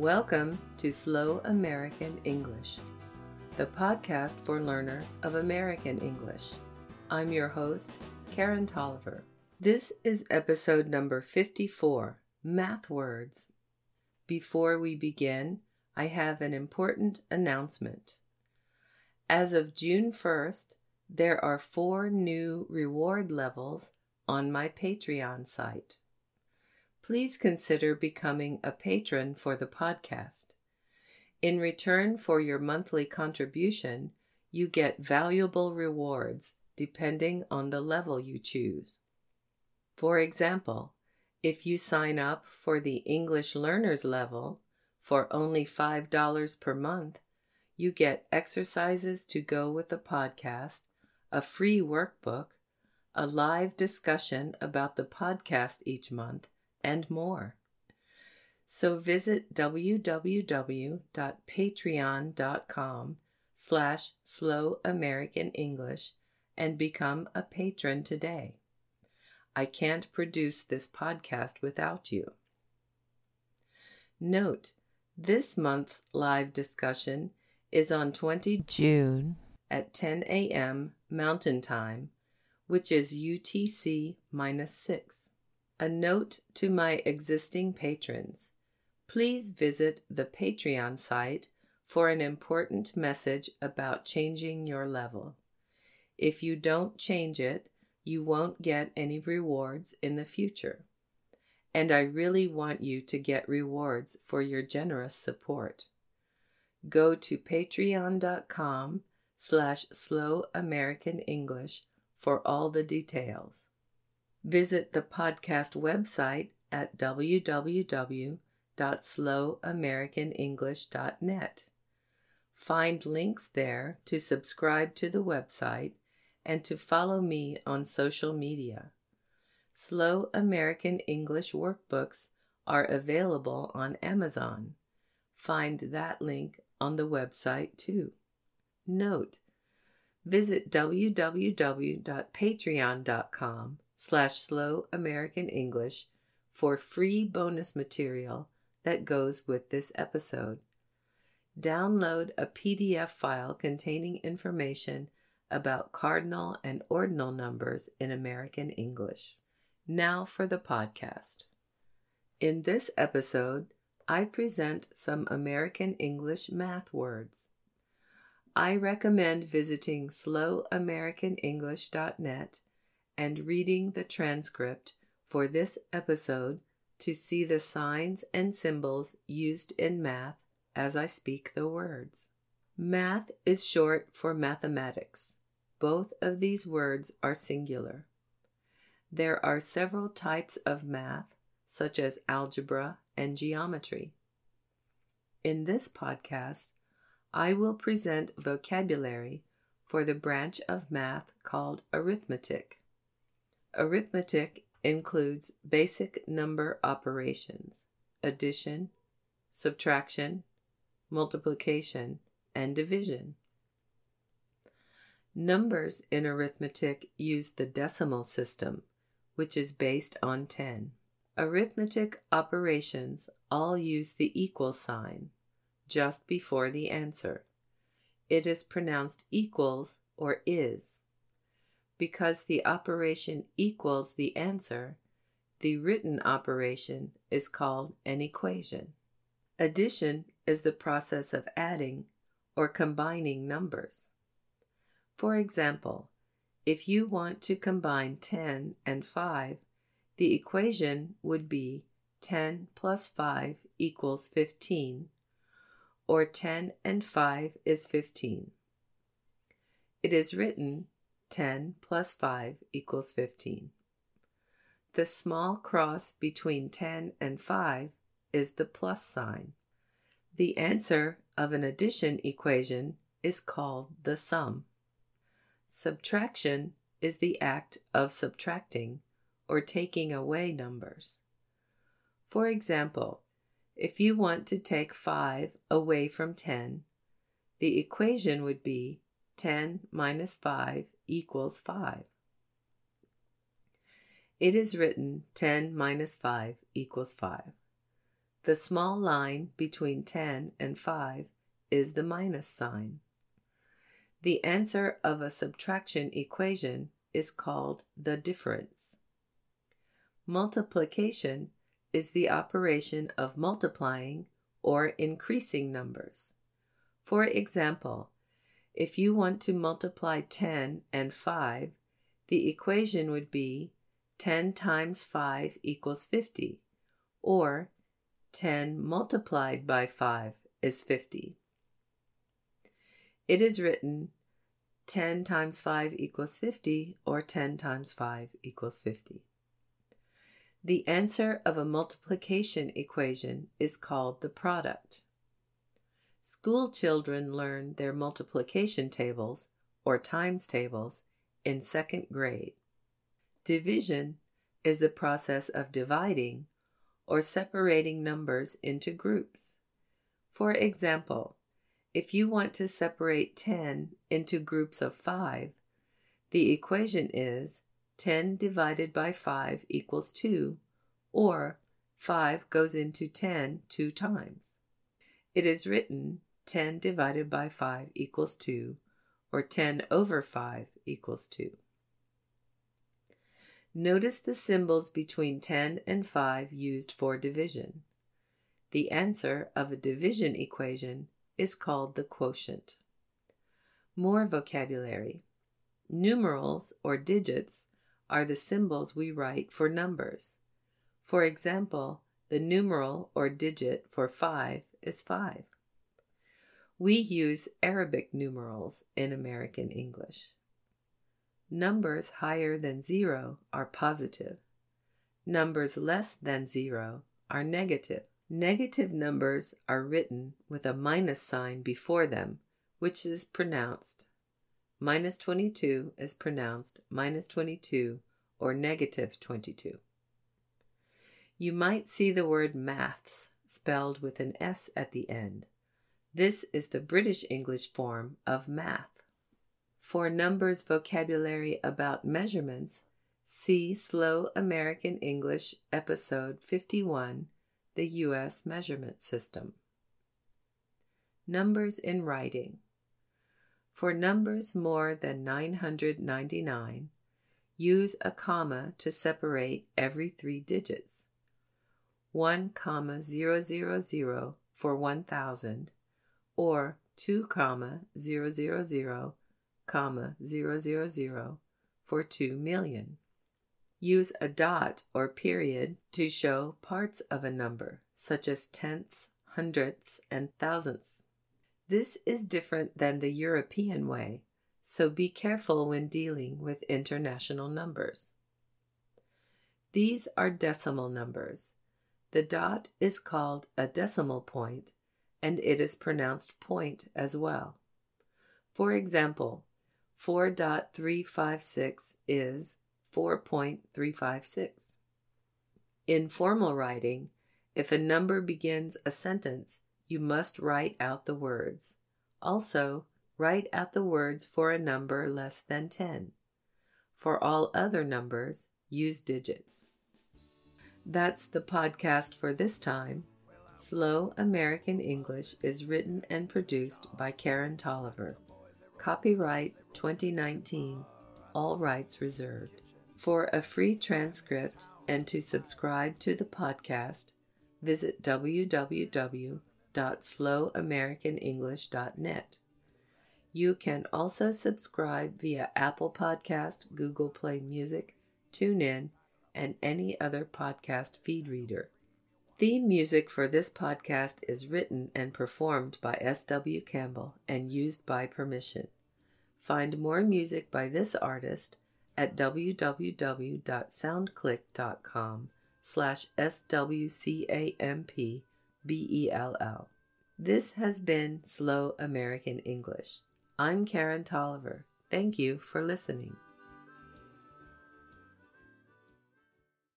Welcome to Slow American English, the podcast for learners of American English. I'm your host, Karen Tolliver. This is episode number 54 Math Words. Before we begin, I have an important announcement. As of June 1st, there are four new reward levels on my Patreon site. Please consider becoming a patron for the podcast. In return for your monthly contribution, you get valuable rewards depending on the level you choose. For example, if you sign up for the English Learners level for only $5 per month, you get exercises to go with the podcast a free workbook, a live discussion about the podcast each month, and more. So visit www.patreon.com slash slow American English and become a patron today. I can't produce this podcast without you. Note, this month's live discussion is on 20 June at 10 a.m. Mountain Time, which is UTC minus 6. A note to my existing patrons. Please visit the Patreon site for an important message about changing your level. If you don't change it, you won't get any rewards in the future. And I really want you to get rewards for your generous support. Go to patreon.com slash slow American English for all the details. Visit the podcast website at www.slowamericanenglish.net. Find links there to subscribe to the website and to follow me on social media. Slow American English workbooks are available on Amazon. Find that link on the website too. Note, visit www.patreon.com slash slow American English for free bonus material that goes with this episode. Download a PDF file containing information about cardinal and ordinal numbers in American English. Now for the podcast. In this episode, I present some American English math words. I recommend visiting slowamericanenglish.net and reading the transcript for this episode to see the signs and symbols used in math as I speak the words. Math is short for mathematics. Both of these words are singular. There are several types of math, such as algebra and geometry. In this podcast, I will present vocabulary for the branch of math called arithmetic. Arithmetic includes basic number operations, addition, subtraction, multiplication, and division. Numbers in arithmetic use the decimal system, which is based on 10. Arithmetic operations all use the equal sign just before the answer. It is pronounced equals or is. Because the operation equals the answer, the written operation is called an equation. Addition is the process of adding or combining numbers. For example, if you want to combine 10 and 5, the equation would be 10 plus 5 equals 15 or 10 and 5 is 15. It is written 10 plus 5 equals 15. The small cross between 10 and 5 is the plus sign. The answer of an addition equation is called the sum. Subtraction is the act of subtracting or taking away numbers. For example, if you want to take 5 away from 10, the equation would be 10 minus 5 equals 5. It is written 10 minus 5 equals 5. The small line between 10 and 5 is the minus sign. The answer of a subtraction equation is called the difference. Multiplication is the operation of multiplying or increasing numbers. For example, if you want to multiply 10 and 5, the equation would be 10 times 5 equals 50, or 10 multiplied by 5 is 50. It is written 10 times 5 equals 50, or 10 times 5 equals 50. The answer of a multiplication equation is called the product. School children learn their multiplication tables, or times tables, in second grade. Division is the process of dividing or separating numbers into groups. For example, if you want to separate 10 into groups of 5, the equation is 10 divided by 5 equals 2, or 5 goes into 10 two times. It is written 10 divided by 5 equals 2, or 10 over 5 equals 2. Notice the symbols between 10 and 5 used for division. The answer of a division equation is called the quotient. More vocabulary. Numerals or digits are the symbols we write for numbers. For example, the numeral or digit for 5 is 5. We use Arabic numerals in American English. Numbers higher than zero are positive. Numbers less than zero are negative. Negative numbers are written with a minus sign before them, which is pronounced. Minus 22 is pronounced minus 22 or negative 22. You might see the word maths spelled with an S at the end. This is the British English form of math. For numbers vocabulary about measurements, see Slow American English, Episode 51 The U.S. Measurement System. Numbers in Writing. For numbers more than 999, use a comma to separate every three digits. 1 comma 000 for 1000 or 2 comma 000 comma, 000 for 2 million. Use a dot or period to show parts of a number, such as tenths, hundredths, and thousandths. This is different than the European way, so be careful when dealing with international numbers. These are decimal numbers. The dot is called a decimal point, and it is pronounced point as well. For example, 4.356 is 4.356. In formal writing, if a number begins a sentence, you must write out the words. Also, write out the words for a number less than 10. For all other numbers, use digits. That's the podcast for this time. Slow American English is written and produced by Karen Tolliver. Copyright 2019, all rights reserved. For a free transcript and to subscribe to the podcast, visit www.slowamericanenglish.net. You can also subscribe via Apple Podcast, Google Play Music, TuneIn, and any other podcast feed reader. Theme music for this podcast is written and performed by S.W. Campbell and used by permission. Find more music by this artist at www.soundclick.com slash swcampbell. This has been Slow American English. I'm Karen Tolliver. Thank you for listening.